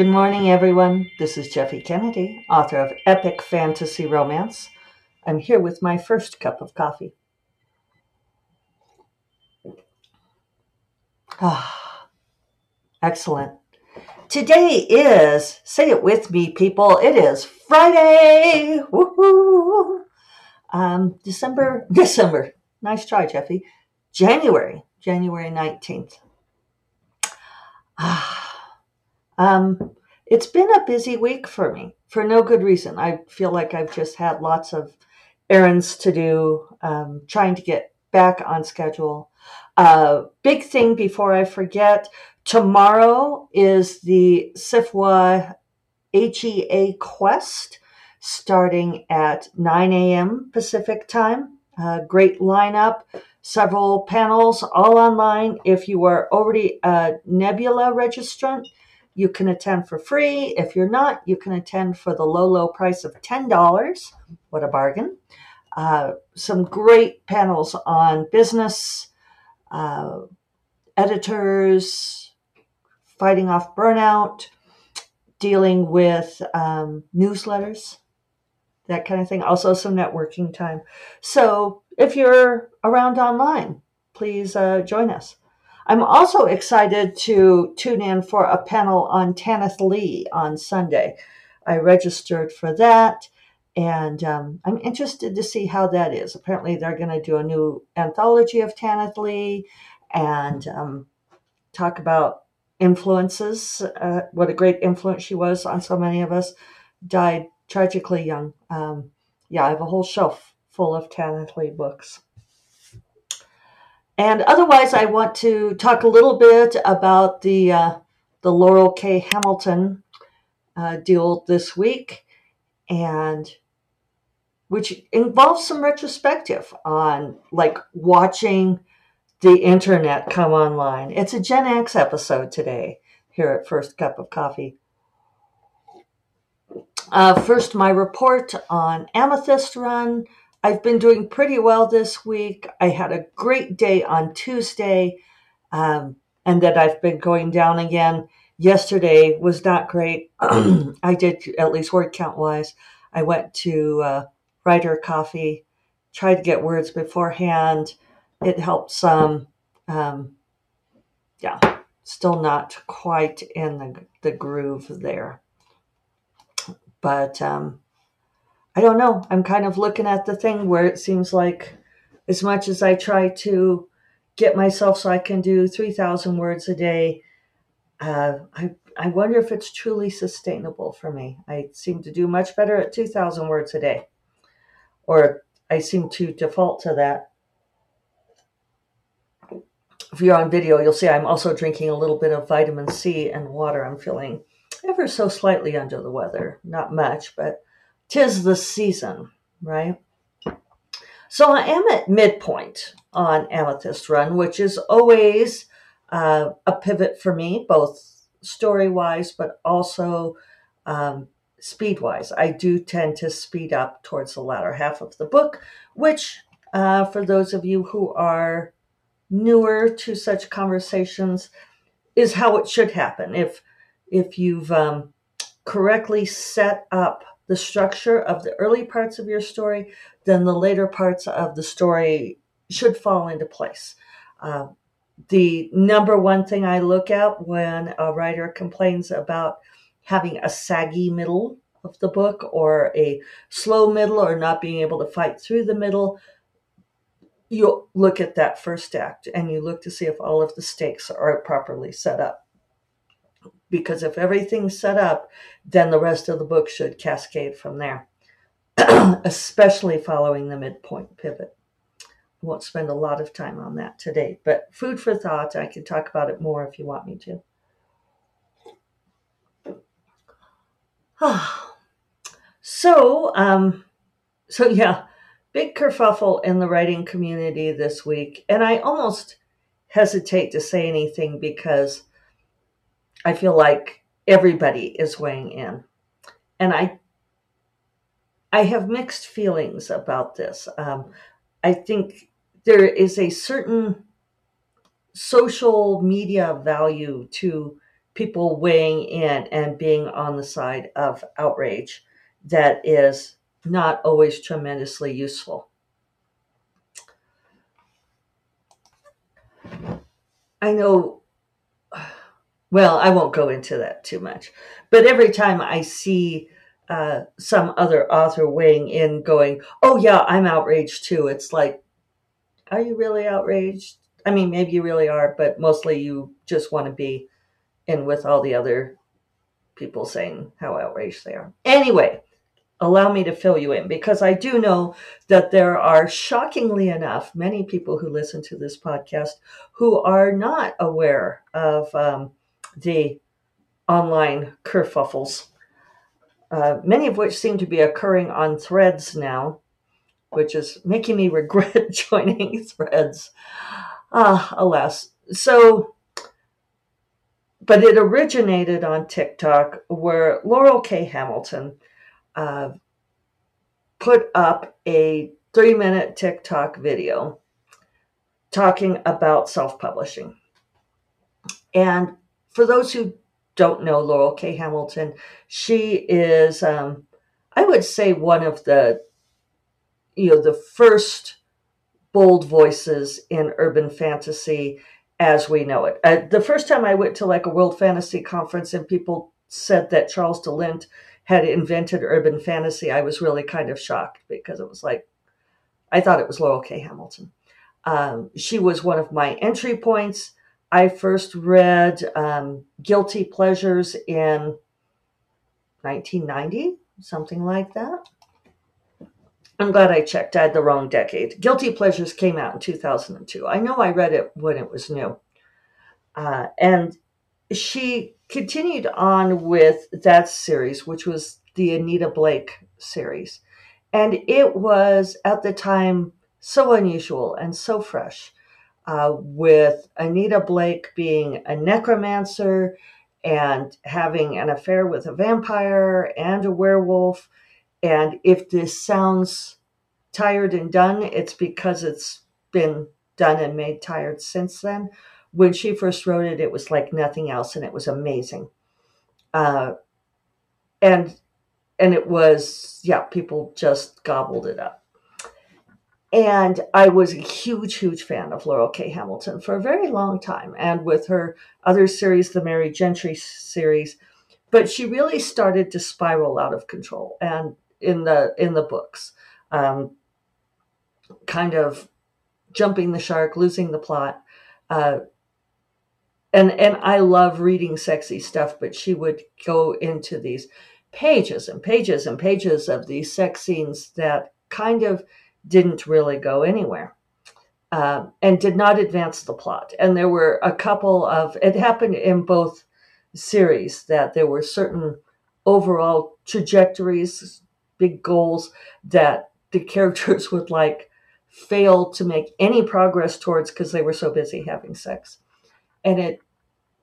Good morning, everyone. This is Jeffe Kennedy, author of Epic Fantasy Romance. I'm here with my first cup of coffee. Ah, excellent. Today is, say it with me, people, it is Friday. Woohoo! Um, December, December. Nice try, Jeffe. January, January 19th. Ah, um, it's been a busy week for me for no good reason. I feel like I've just had lots of errands to do, um, trying to get back on schedule. Uh, big thing before I forget tomorrow is the SFWA HEA Quest starting at 9 a.m. Pacific time. Uh, great lineup, several panels, all online. If you are already a Nebula registrant, you can attend for free. If you're not, you can attend for the low, low price of $10. What a bargain. Uh, some great panels on business, uh, editors, fighting off burnout, dealing with um, newsletters, that kind of thing. Also, some networking time. So, if you're around online, please uh, join us. I'm also excited to tune in for a panel on Tanith Lee on Sunday. I registered for that, and um, I'm interested to see how that is. Apparently, they're going to do a new anthology of Tanith Lee and um, talk about influences, uh, what a great influence she was on so many of us. Died tragically young. Um, yeah, I have a whole shelf full of Tanith Lee books. And otherwise, I want to talk a little bit about the uh, the Laurell K. Hamilton uh, deal this week, and which involves some retrospective on like watching the internet come online. It's a Gen X episode today here at First Cup of Coffee. Uh, first, my report on Amethyst Run. I've been doing pretty well this week. I had a great day on Tuesday, um, and then I've been going down again. Yesterday was not great. I did, at least word count wise, I went to uh, Writer Coffee, tried to get words beforehand. It helped some. Um, yeah, still not quite in the, the groove there. But um, I don't know. I'm kind of looking at the thing where it seems like as much as I try to get myself so I can do 3,000 words a day, uh, I, I wonder if it's truly sustainable for me. I seem to do much better at 2,000 words a day, or I seem to default to that. If you're on video, you'll see I'm also drinking a little bit of vitamin C and water. I'm feeling ever so slightly under the weather, not much, but tis the season, right? So I am at midpoint on Amethyst Run, which is always uh, a pivot for me, both story wise, but also um, speed wise. I do tend to speed up towards the latter half of the book, which, uh, for those of you who are newer to such conversations, is how it should happen. If if you've um, correctly set up the structure of the early parts of your story, then the later parts of the story should fall into place. Uh, the number one thing I look at when a writer complains about having a saggy middle of the book or a slow middle or not being able to fight through the middle, you look at that first act and you look to see if all of the stakes are properly set up because if everything's set up, then the rest of the book should cascade from there, especially following the midpoint pivot. I won't spend a lot of time on that today, but food for thought. I can talk about it more if you want me to. so, um, so yeah, big kerfuffle in the writing community this week, and I almost hesitate to say anything because I feel like everybody is weighing in. And I I have mixed feelings about this. Um, I think there is a certain social media value to people weighing in and being on the side of outrage that is not always tremendously useful. I know, well, I won't go into that too much, but every time I see uh, some other author weighing in, going, Oh, yeah, I'm outraged too, it's like, Are you really outraged? I mean, maybe you really are, but mostly you just want to be in with all the other people saying how outraged they are. Anyway, allow me to fill you in because I do know that there are, shockingly enough, many people who listen to this podcast who are not aware of um, the online kerfuffles, uh, many of which seem to be occurring on threads now, which is making me regret joining threads. Ah, alas. So, but it originated on TikTok where Laurell K. Hamilton uh, put up a three minute TikTok video talking about self publishing. And for those who don't know Laurell K. Hamilton, she is, um, I would say, one of the, you know, the first bold voices in urban fantasy as we know it. Uh, the first time I went to like a World Fantasy conference and people said that Charles de Lint had invented urban fantasy, I was really kind of shocked because it was like, I thought it was Laurell K. Hamilton. Um, she was one of my entry points. I first read um, Guilty Pleasures in 1990, something like that. I'm glad I checked. I had the wrong decade. Guilty Pleasures came out in 2002. I know I read it when it was new. Uh, and she continued on with that series, which was the Anita Blake series. And it was at the time so unusual and so fresh, uh, with Anita Blake being a necromancer and having an affair with a vampire and a werewolf. And if this sounds tired and done, it's because it's been done and made tired since then when she first wrote it, it was like nothing else, and it was amazing. Uh, and and it was yeah, people just gobbled it up. And I was a huge, huge fan of Laurell K. Hamilton for a very long time, and with her other series, the Merry Gentry series. But she really started to spiral out of control, and in the in the books, um, kind of jumping the shark, losing the plot. Uh, and and I love reading sexy stuff, but she would go into these pages and pages and pages of these sex scenes that kind of didn't really go anywhere um, and did not advance the plot. And there were a couple of it happened in both series that there were certain overall trajectories, big goals that the characters would like fail to make any progress towards because they were so busy having sex and it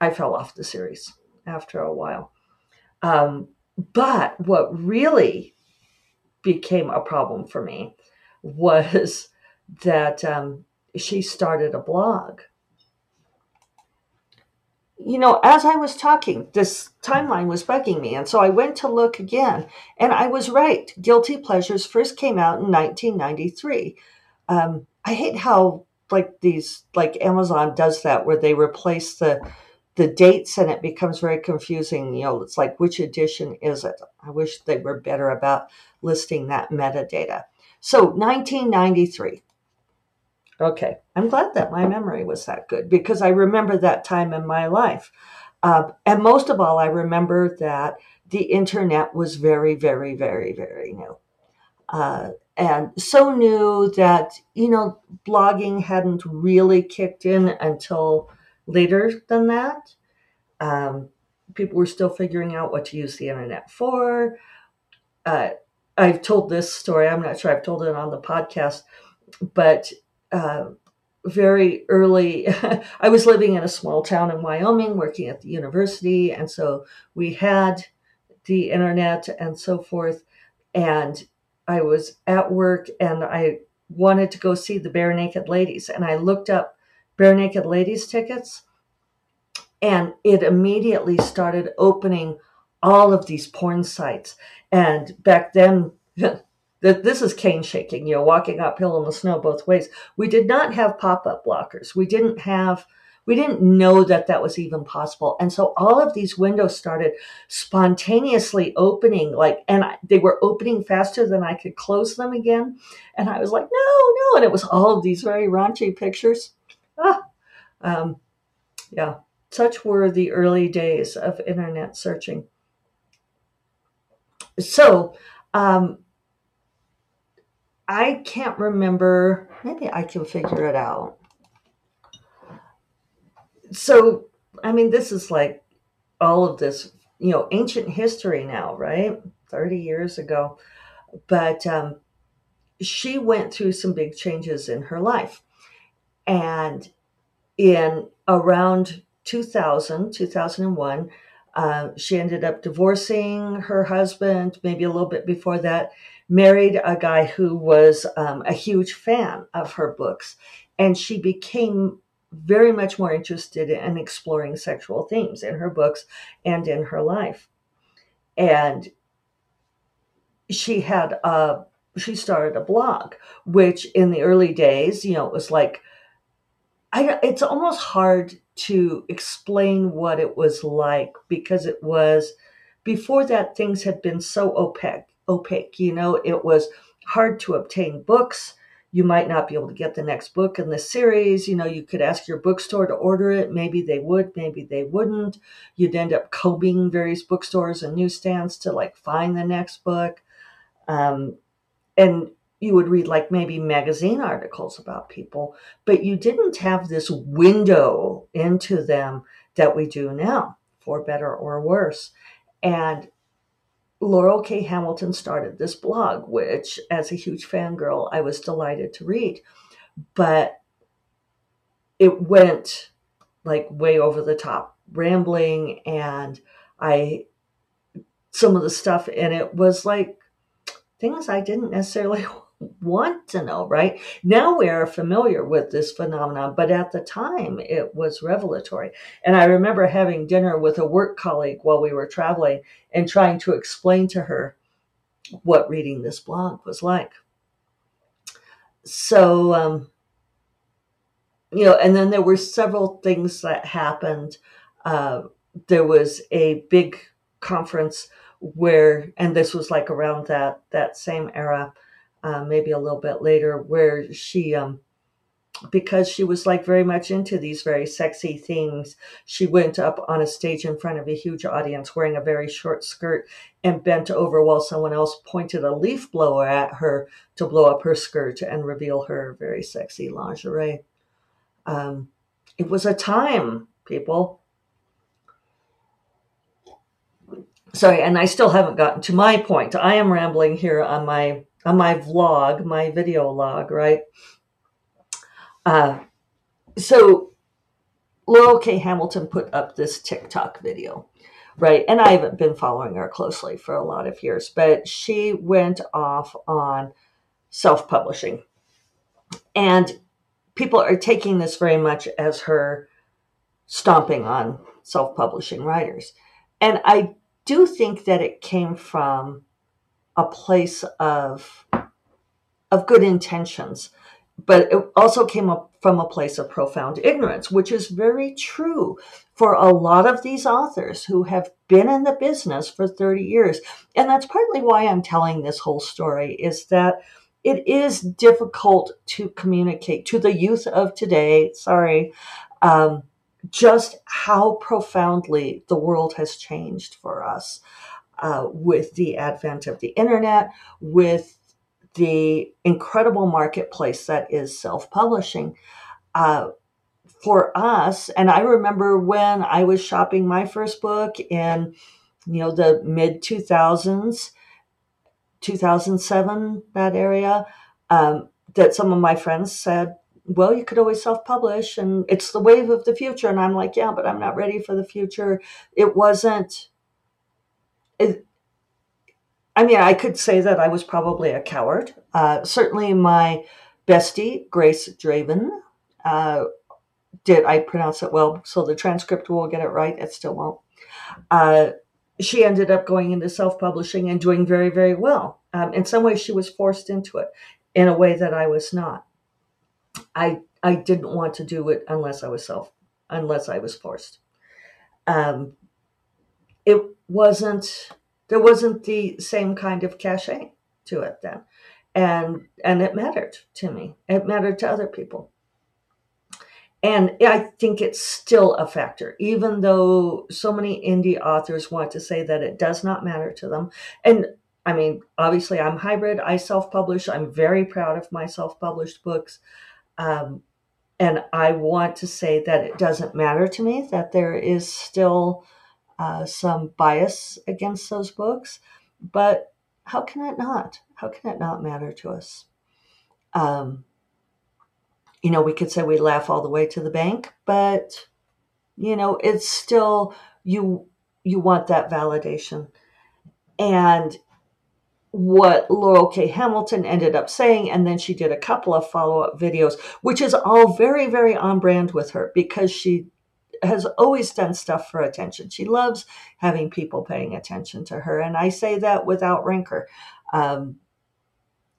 I fell off the series after a while. Um, but what really became a problem for me was that um, she started a blog. You know, as I was talking, this timeline was bugging me. And so I went to look again, and I was right. Guilty Pleasures first came out in 1993. Um, I hate how like these like Amazon does that where they replace the the dates and it becomes very confusing. You know, it's like which edition is it? I wish they were better about listing that metadata. So 1993. Okay, I'm glad that my memory was that good because I remember that time in my life. Uh, and most of all, I remember that the internet was very, very, very, very new. Uh, and so new that, you know, blogging hadn't really kicked in until later than that. Um, people were still figuring out what to use the internet for. Uh, I've told this story, I'm not sure I've told it on the podcast, but uh, very early, I was living in a small town in Wyoming, working at the university. And so we had the internet and so forth. And I was at work and I wanted to go see the Barenaked Ladies. And I looked up Barenaked Ladies tickets. and it immediately started opening all of these porn sites. And back then, this is cane shaking, you know, walking uphill in the snow both ways. We did not have pop up blockers. We didn't have we didn't know that that was even possible. And so all of these windows started spontaneously opening, like, and they were opening faster than I could close them again. And I was like, no, no. And it was all of these very raunchy pictures. Ah, um, yeah, such were the early days of internet searching. So, um, I can't remember. Maybe I can figure it out so I mean, this is like all of this, you know, ancient history now, right? 30 years ago. But um, she went through some big changes in her life. And in around 2000, 2001, uh, she ended up divorcing her husband, maybe a little bit before that, married a guy who was um, a huge fan of her books. And she became very much more interested in exploring sexual themes in her books and in her life. And she had a she started a blog, which in the early days, you know, it was like I it's almost hard to explain what it was like because it was before that things had been so opaque opaque you know it was hard to obtain books you might not be able to get the next book in the series. You know, you could ask your bookstore to order it. Maybe they would, maybe they wouldn't. You'd end up combing various bookstores and newsstands to like find the next book. Um, and you would read like maybe magazine articles about people, but you didn't have this window into them that we do now, for better or worse. And Laurell K. Hamilton started this blog, which, as a huge fangirl, I was delighted to read. But it went like way over the top, rambling, and I, some of the stuff in it was like things I didn't necessarily want to know, right? Now we are familiar with this phenomenon, but at the time it was revelatory. And I remember having dinner with a work colleague while we were traveling and trying to explain to her what reading this blog was like. So, um, you know, and then there were several things that happened. Uh, there was a big conference where, and this was like around that that same era, uh, maybe a little bit later, where she, um, because she was like very much into these very sexy things, she went up on a stage in front of a huge audience wearing a very short skirt and bent over while someone else pointed a leaf blower at her to blow up her skirt and reveal her very sexy lingerie. Um, it was a time, people. Sorry, and I still haven't gotten to my point. I am rambling here on my on my vlog, my video log, right? Uh, so Laurell K. Hamilton put up this TikTok video, right? And I haven't been following her closely for a lot of years, but she went off on self publishing. And people are taking this very much as her stomping on self publishing writers. And I do think that it came from a place of of good intentions. But it also came up from a place of profound ignorance which is very true for a lot of these authors who have been in the business for 30 years. And that's partly why i'm telling this whole story is that it is difficult to communicate to the youth of today sorry um, just how profoundly the world has changed for us uh, with the advent of the internet, with the incredible marketplace that is self publishing. Uh, for us, and I remember when I was shopping my first book in, you know, the mid 2000s, 2007, that area, um, that some of my friends said, well, you could always self publish and it's the wave of the future. And I'm like, yeah, but I'm not ready for the future. It wasn't it, I mean, I could say that I was probably a coward. Uh, certainly, my bestie, Grace Draven, uh, did I pronounce it well? So the transcript will get it right. It still won't. Uh, she ended up going into self publishing and doing very, very well. Um, in some ways, she was forced into it in a way that I was not. I I didn't want to do it unless I was self unless I was forced. Um, it wasn't there wasn't the same kind of cachet to it then, and and it mattered to me. It mattered to other people. And I think it's still a factor, even though so many indie authors want to say that it does not matter to them. And I mean, obviously, I'm hybrid. I self publish. I'm very proud of my self published books. Um, and I want to say that it doesn't matter to me, that there is still uh, some bias against those books. But how can it not? How can it not matter to us? Um, you know, we could say we laugh all the way to the bank, but you know, it's still you you want that validation. And what Laurell K. Hamilton ended up saying, and then she did a couple of follow-up videos, which is all very, very on brand with her because she has always done stuff for attention. She loves having people paying attention to her. And I say that without rancor. Um,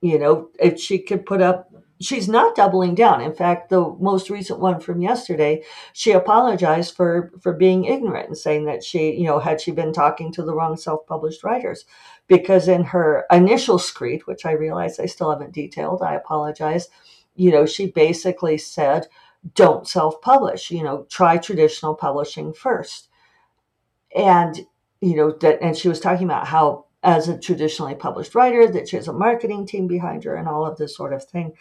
you know, if she could put up she's not doubling down. In fact, the most recent one from yesterday, she apologized for for being ignorant and saying that she, you know, had she been talking to the wrong self-published writers, because in her initial screed, which I realize I still haven't detailed, I apologize. You know, she basically said, "Don't self-publish. You know, try traditional publishing first. And you know that, and she was talking about how as a traditionally published writer, that she has a marketing team behind her and all of this sort of thing,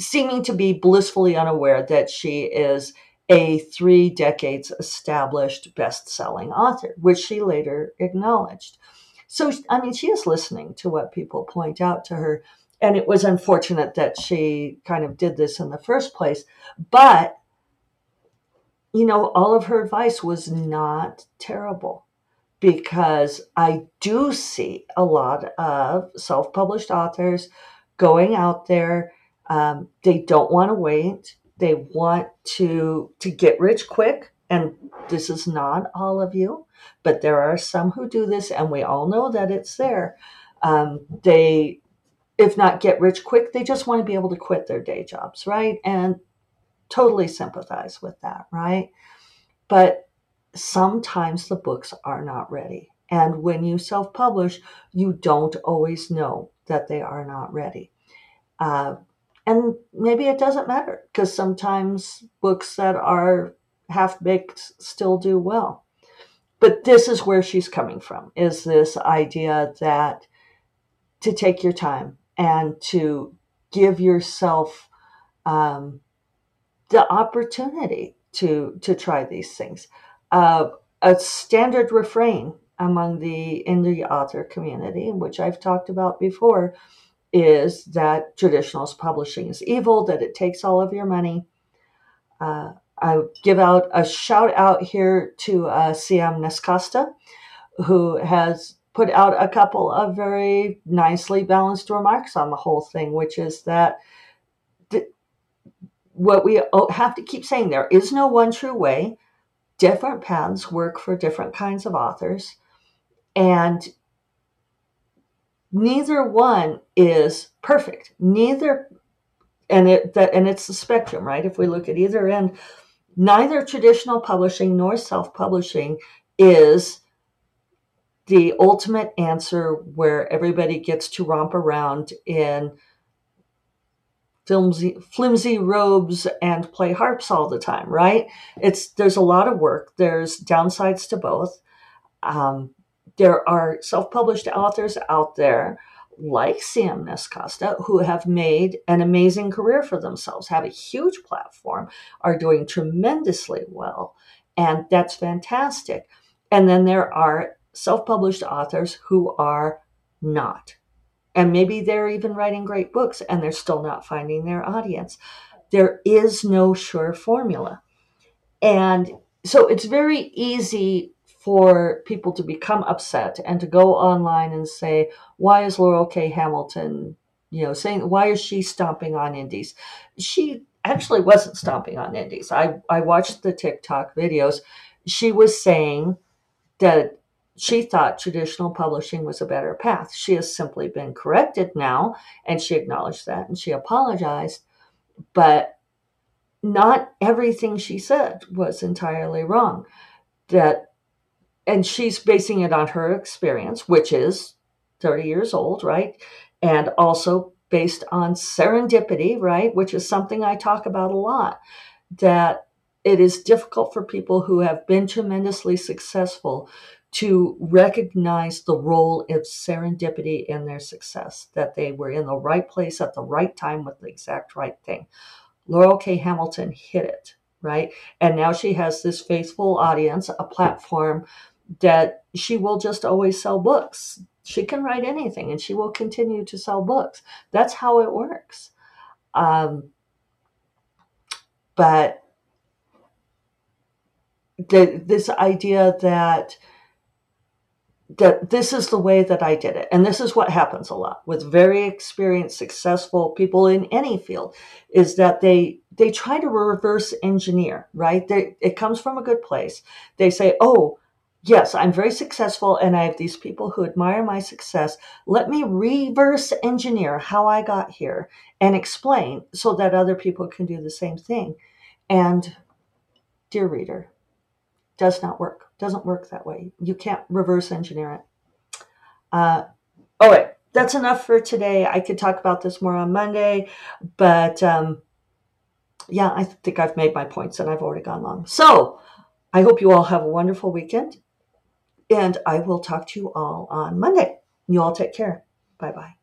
seeming to be blissfully unaware that she is a three decades established best selling author, which she later acknowledged. So, I mean, she is listening to what people point out to her. And it was unfortunate that she kind of did this in the first place. But, you know, all of her advice was not terrible because I do see a lot of self published authors going out there. Um, they don't want to wait. They want to to get rich quick. And this is not all of you, but there are some who do this, and we all know that it's there. Um, they, if not get rich quick, they just want to be able to quit their day jobs, right? And totally sympathize with that, right? But sometimes the books are not ready. And when you self publish, you don't always know that they are not ready. Uh, and maybe it doesn't matter because sometimes books that are half baked still do well. But this is where she's coming from is this idea that to take your time and to give yourself um, the opportunity to to try these things uh, a standard refrain among the indie author community, which I've talked about before, is that traditional publishing is evil, that it takes all of your money. Uh, I give out a shout out here to uh, Siam Nescosta, who has put out a couple of very nicely balanced remarks on the whole thing, which is that th- what we oh, have to keep saying there is no one true way different paths work for different kinds of authors, and neither one is perfect. Neither, and it that and it's the spectrum, right? If we look at either end, neither traditional publishing nor self-publishing is the ultimate answer where everybody gets to romp around in flimsy, flimsy robes and play harps all the time, right? It's there's a lot of work. There's downsides to both. Um, there are self-published authors out there like Sam Nescosta who have made an amazing career for themselves, have a huge platform, are doing tremendously well, and that's fantastic. And then there are self-published authors who are not and maybe they're even writing great books and they're still not finding their audience. There is no sure formula. And so it's very easy for people to become upset and to go online and say, why is Laurell K. Hamilton, you know, saying, why is she stomping on indies? She actually wasn't stomping on indies. I, I watched the TikTok videos. She was saying that she thought traditional publishing was a better path. She has simply been corrected now, and she acknowledged that and she apologized. But not everything she said was entirely wrong. That, and she's basing it on her experience, which is 30 years old, right? And also based on serendipity, right? Which is something I talk about a lot. That it is difficult for people who have been tremendously successful to recognize the role of serendipity in their success, that they were in the right place at the right time with the exact right thing. Laurell K. Hamilton hit it, right? And now she has this faithful audience, a platform that she will just always sell books. She can write anything and she will continue to sell books. That's how it works. Um, but the, this idea that that this is the way that I did it. And this is what happens a lot with very experienced, successful people in any field is that they they try to reverse engineer, right? They, it comes from a good place. They say, "Oh, yes, I'm very successful and I have these people who admire my success. Let me reverse engineer how I got here and explain so that other people can do the same thing." And dear reader, does not work doesn't work that way. You can't reverse engineer it. Uh, all right, that's enough for today. I could talk about this more on Monday, but um, yeah, I think I've made my points and I've already gone long. So I hope you all have a wonderful weekend, and I will talk to you all on Monday. You all take care. Bye bye.